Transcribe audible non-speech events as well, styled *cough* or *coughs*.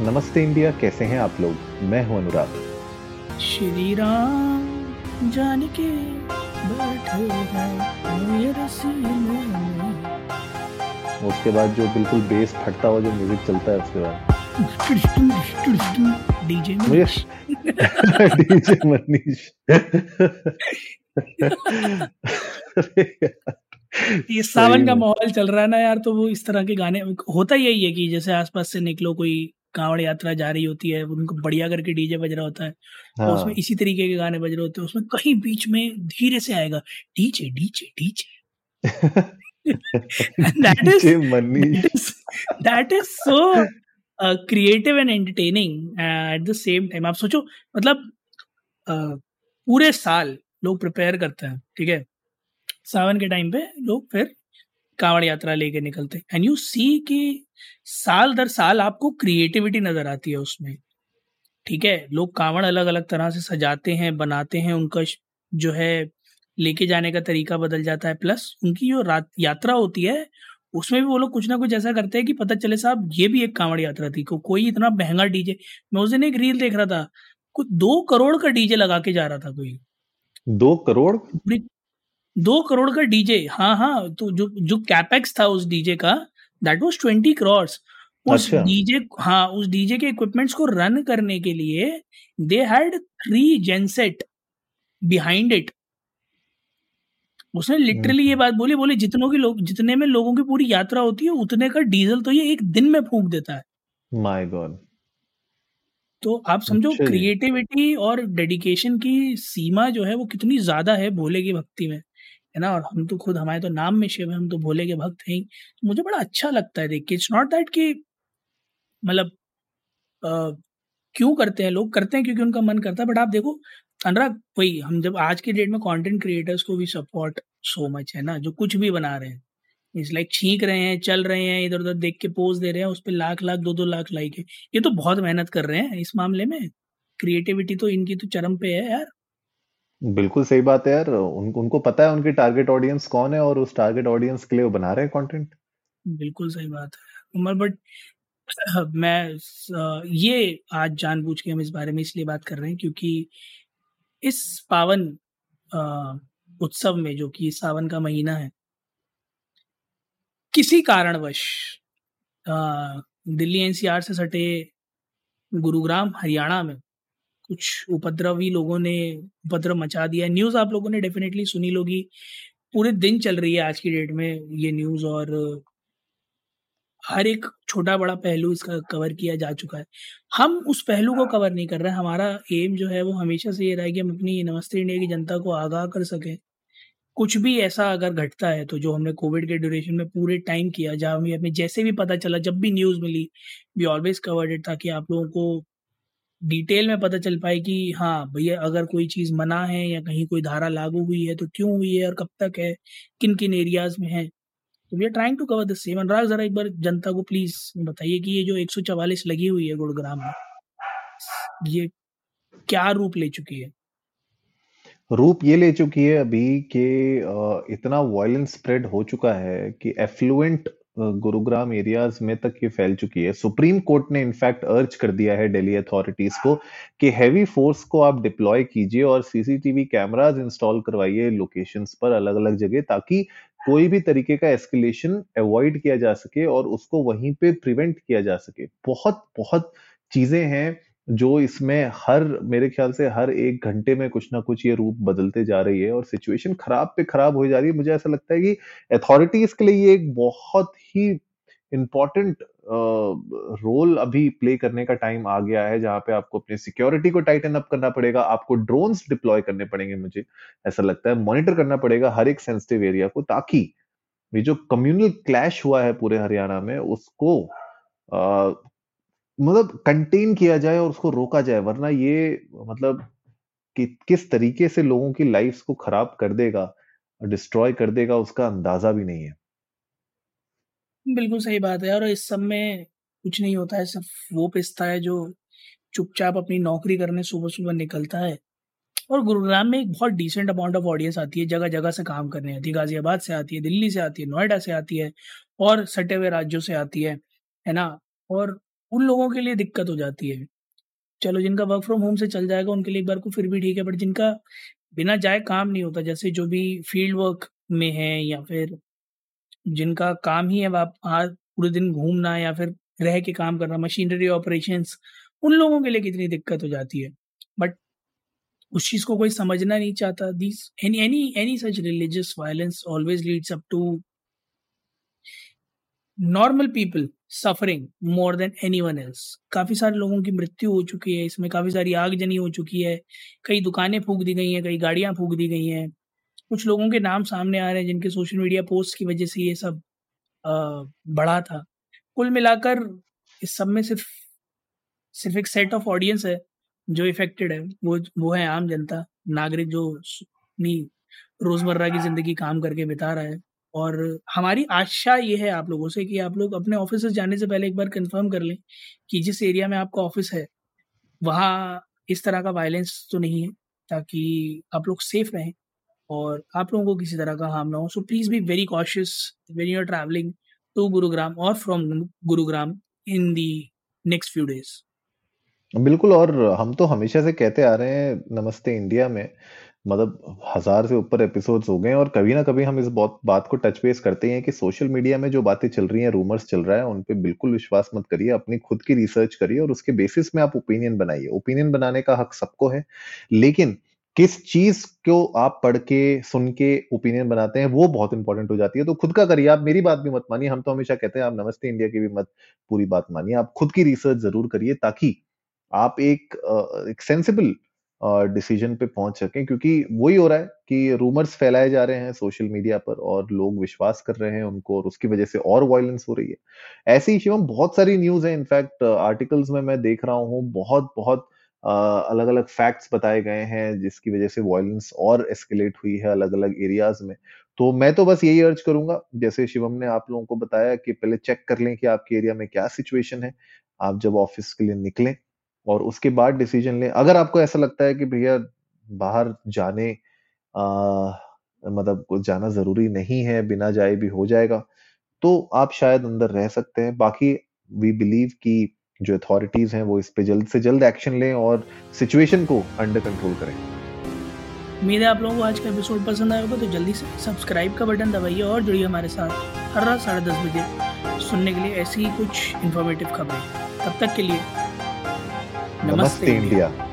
नमस्ते इंडिया कैसे हैं आप लोग? मैं हूँ अनुराग। श्री राम जान के उसके बाद जो बिल्कुल बेस फटता हुआ जो म्यूज़िक चलता है उसके बाद। डीजे मुझे *laughs* डीजे मनीष। ये सावन का माहौल चल रहा है ना यार तो वो इस तरह के गाने होता यही है कि जैसे आसपास से निकलो कोई कांवड़ यात्रा जा रही होती है उनको बढ़िया करके डीजे बज रहा होता है उसमें हाँ। इसी तरीके के गाने बज रहे होते हैं उसमें कहीं बीच में धीरे से आएगा DJ DJ DJ. *laughs* That is DJ that Manish is that is so uh, creative and entertaining uh, at the same time. आप सोचो मतलब uh, पूरे साल लोग प्रिपेयर करते हैं ठीक है? सावन के टाइम पे लोग फिर कांवड़ यात्रा लेके निकलते हैं। एंड यू सी कि साल दर साल आपको क्रिएटिविटी नज़र आती है उसमें। ठीक है? लोग कांवड़ अलग अलग तरह से सजाते हैं बनाते हैं उनका जो है लेके जाने का तरीका बदल जाता है। प्लस उनकी जो रात यात्रा होती है उसमें भी वो लोग कुछ ना कुछ ऐसा करते हैं कि पता चले साहब ये भी एक कांवड़ यात्रा थी। को, कोई इतना महँगा डीजे मैं उस दिन एक रील देख रहा था कुछ दो करोड़ का डीजे लगा के जा रहा था कोई। दो करोड़? पूरी दो करोड़ का डीजे। हाँ हाँ तो जो जो कैपेक्स था उस डीजे का दैट वाज ट्वेंटी करोड़ उस डीजे अच्छा। डीजे हाँ उस डीजे के इक्विपमेंट्स को रन करने के लिए they had three genset behind it उसने लिटरली ये हम्म, बात बोली बोले जितनों की लोग जितने में लोगों की पूरी यात्रा होती है उतने का डीजल तो ये एक दिन में फूंक देता है। माय गॉड तो आप समझो अच्छा। क्रिएटिविटी और डेडिकेशन की सीमा जो है वो कितनी ज़्यादा है भोले की भक्ति में। है ना? और हम तो खुद हमारे तो नाम में शिव है, हम तो भोले के भक्त हैं मुझे बड़ा अच्छा लगता है देख के। इट्स नॉट दैट कि मतलब क्यों करते हैं लोग? करते हैं क्योंकि उनका मन करता है बट आप देखो, अनुराग, वही हम जब आज के डेट में कंटेंट क्रिएटर्स को भी सपोर्ट सो मच है ना? जो कुछ भी बना रहे हैं। इस लाइक छींक रहे हैं, चल रहे हैं इधर उधर देख के पोज दे रहे हैं, उस पर लाख लाख, दो दो लाख लाइक है। ये तो बहुत मेहनत कर रहे हैं इस मामले में। क्रिएटिविटी तो इनकी तो चरम पे है यार। बिल्कुल सही बात है यार। उन, उनको पता है उनकी टारगेट ऑडियंस कौन है और उस टारगेट ऑडियंस के लिए वो बना रहे हैं कंटेंट बिल्कुल सही बात है उमर बट *coughs* मैं ये आज जानबूझ के हम इस बारे में इसलिए बात कर रहे हैं क्योंकि इस पावन उत्सव में जो कि सावन का महीना है किसी कारणवश दिल्ली एनसीआर से सटे गुरुग्राम हरियाणा में कुछ उपद्रवी लोगों ने, उपद्रव मचा दिया। न्यूज़ आप लोगों ने डेफिनेटली सुनी होगी पूरे दिन चल रही है आज की डेट में ये न्यूज़ और हर एक छोटा बड़ा पहलू इसका कवर किया जा चुका है। हम उस पहलू को कवर नहीं कर रहे हमारा एम जो है वो हमेशा से ये रहा है कि हम अपनी नमस्ते इंडिया की जनता को आगाह कर सकें। कुछ भी ऐसा अगर घटता है तो जो हमने कोविड के ड्यूरेशन में पूरे टाइम किया, जहाँ हमें हमें जैसे भी पता चला, जब भी न्यूज़ मिली, वी ऑलवेज कवर्ड इट ताकि आप लोगों को डिटेल में पता चल पाए कि हाँ भैया, अगर कोई चीज़ मना है या कहीं कोई धारा लागू हुई है तो क्यों हुई है और कब तक है? किन किन एरियाज़ में है? तो we are trying to cover the same Anurag, जरा एक बार जनता को प्लीज़ बताइए कि ये जो 144 लगी हुई है गुड़ग्राम में, ये क्या रूप ले चुकी है? रूप ये ले चुकी है अभी कि इतना वायलेंस स्प्रेड हो चुका है कि एफ्लुएंट गुरुग्राम एरियाज़ में तक ये फैल चुकी है। सुप्रीम कोर्ट ने इनफैक्ट अर्ज़ कर दिया है दिल्ली अथॉरिटीज को कि हैवी फोर्स को आप डिप्लॉय कीजिए और सीसीटीवी कैमराज इंस्टॉल करवाइए लोकेशंस पर अलग अलग जगह ताकि कोई भी तरीके का एस्केलेशन अवॉइड किया जा सके और उसको वहीं पे प्रिवेंट किया जा सके। बहुत बहुत चीज़ें हैं। जो इसमें हर मेरे ख्याल से हर एक घंटे में कुछ ना कुछ ये रूप बदलते जा रही है और सिचुएशन खराब पे खराब हो जा रही है। मुझे ऐसा लगता है कि अथॉरिटीज के लिए ये एक बहुत ही इम्पोर्टेंट रोल uh, अभी प्ले करने का टाइम आ गया है जहाँ पे आपको अपनी सिक्योरिटी को टाइटन अप करना पड़ेगा आपको ड्रोन्स डिप्लॉय करने पड़ेंगे मुझे ऐसा लगता है। मॉनिटर करना पड़ेगा हर एक सेंसिटिव एरिया को ताकि ये जो कम्युनल क्लैश हुआ है पूरे हरियाणा में उसको अ, मतलब कंटेन किया जाए और उसको रोका जाए, वरना ये मतलब कि किस तरीके से लोगों की लाइफ्स को खराब कर देगा डिस्ट्रॉय कर देगा, उसका अंदाज़ा भी नहीं है। बिल्कुल सही बात है और इस सब में कुछ नहीं होता है, सिर्फ़ वो पिसता है जो चुपचाप अपनी नौकरी करने सुबह सुबह निकलता है। और गुरुग्राम में एक बहुत डिसेंट अमाउंट ऑफ़ ऑडियंस आती है जगह जगह से काम करने आती है, गाजियाबाद से आती है, दिल्ली से आती है, नोएडा से आती है, और सटे हुए राज्यों से आती है है ना? और उन लोगों के लिए दिक्कत हो जाती है। चलो जिनका वर्क फ्रॉम होम से चल जाएगा उनके लिए एक बार को फिर भी ठीक है, बट जिनका बिना जाए काम नहीं होता, जैसे जो भी फ़ील्ड वर्क में है या फिर जिनका काम ही है आप पूरे दिन घूमना या फिर रह के काम करना, मशीनरी ऑपरेशन उन लोगों के लिए कितनी दिक्कत हो जाती है। बट उस चीज़ को कोई समझना नहीं चाहता। This any any any such religious violence always leads up to normal people suffering more than anyone else. काफ़ी सारे लोगों की मृत्यु हो चुकी है, इसमें काफ़ी सारी आगजनी हो चुकी है, कई दुकानें फूक दी गई हैं, कई गाड़ियाँ फूक दी गई हैं। कुछ लोगों के नाम सामने आ रहे हैं जिनके सोशल मीडिया पोस्ट की वजह से ये सब अ, बढ़ा था। कुल मिलाकर इस सब में सिर्फ़ सिर्फ़ एक सेट ऑफ़ ऑडियंस है जो इफ़ेक्टेड है, वो वो है आम जनता, नागरिक जो अपनी रोज़मर्रा की ज़िंदगी काम करके बिता रहा है। और हमारी आशा ये है आप लोगों से कि आप लोग अपने ऑफ़िसेज़ जाने से पहले एक बार कन्फर्म कर लें कि जिस एरिया में आपका ऑफ़िस है, वहाँ इस तरह का वायलेंस तो नहीं है, ताकि आप लोग सेफ़ रहें और आप लोगों को किसी तरह का हार्म ना हो। So please be very cautious when you are travelling to Gurugram और from Gurugram in the next few days. बिल्कुल और हम तो हमेशा से कहते आ रहे हैं नमस्ते इंडिया में मतलब हज़ार से ऊपर एपिसोड्स हो गए और कभी ना कभी हम इस बहुत बात को टच बेस करते हैं कि सोशल मीडिया में जो बातें चल रही हैं, रूमर्स चल रहा है, उन पे बिल्कुल विश्वास मत करिए। अपनी खुद की रिसर्च करिए और उसके बेसिस में आप ओपिनियन बनाइए। ओपिनियन बनाने का हक सबको है, लेकिन किस चीज़ को आप पढ़ के, सुन के ओपिनियन बनाते हैं, वो बहुत इंपॉर्टेंट हो जाती है। तो खुद का करिए, आप मेरी बात भी मत मानिए। हम तो हमेशा कहते हैं आप नमस्ते इंडिया की भी मत पूरी बात मानिए। आप खुद की रिसर्च ज़रूर करिए ताकि आप एक एक सेंसिबल डिसीज़न पे पहुँच सकें क्योंकि वही हो रहा है कि रूमर्स फैलाए जा रहे हैं सोशल मीडिया पर और लोग विश्वास कर रहे हैं उनको और उसकी वजह से और वायलेंस हो रही है। ऐसे ही शिवम बहुत सारी न्यूज़ है इनफैक्ट आर्टिकल्स में मैं देख रहा हूँ बहुत-बहुत अ, अलग-अलग फैक्ट्स बताए गए हैं जिसकी वजह से वायलेंस और एस्केलेट हुई है अलग-अलग एरियाज़ में। तो मैं तो बस यही अर्ज़ करूँगा, जैसे शिवम ने आप लोगों को बताया कि पहले चेक कर लें कि आपके एरिया में क्या सिचुएशन है। आप जब ऑफ़िस के लिए निकलें और उसके बाद डिसीज़न लें। अगर आपको ऐसा लगता है कि भैया बाहर जाने अ, मतलब कुछ जाना ज़रूरी नहीं है, बिना जाए भी हो जाएगा, तो आप शायद अंदर रह सकते हैं। बाकी वी बिलीव कि जो अथॉरिटीज़ हैं वो इस पे जल्द से जल्द एक्शन लें और सिचुएशन को अंडर कंट्रोल करें। उम्मीद है आप लोगों को आज का एपिसोड पसंद आया होगा तो जल्दी से सब्सक्राइब का बटन दबाइए और जुड़िए हमारे साथ हर रात साढ़े दस बजे सुनने के लिए ऐसी ही कुछ इन्फॉर्मेटिव खबरें। तब तक के लिए नमस्ते इंडिया।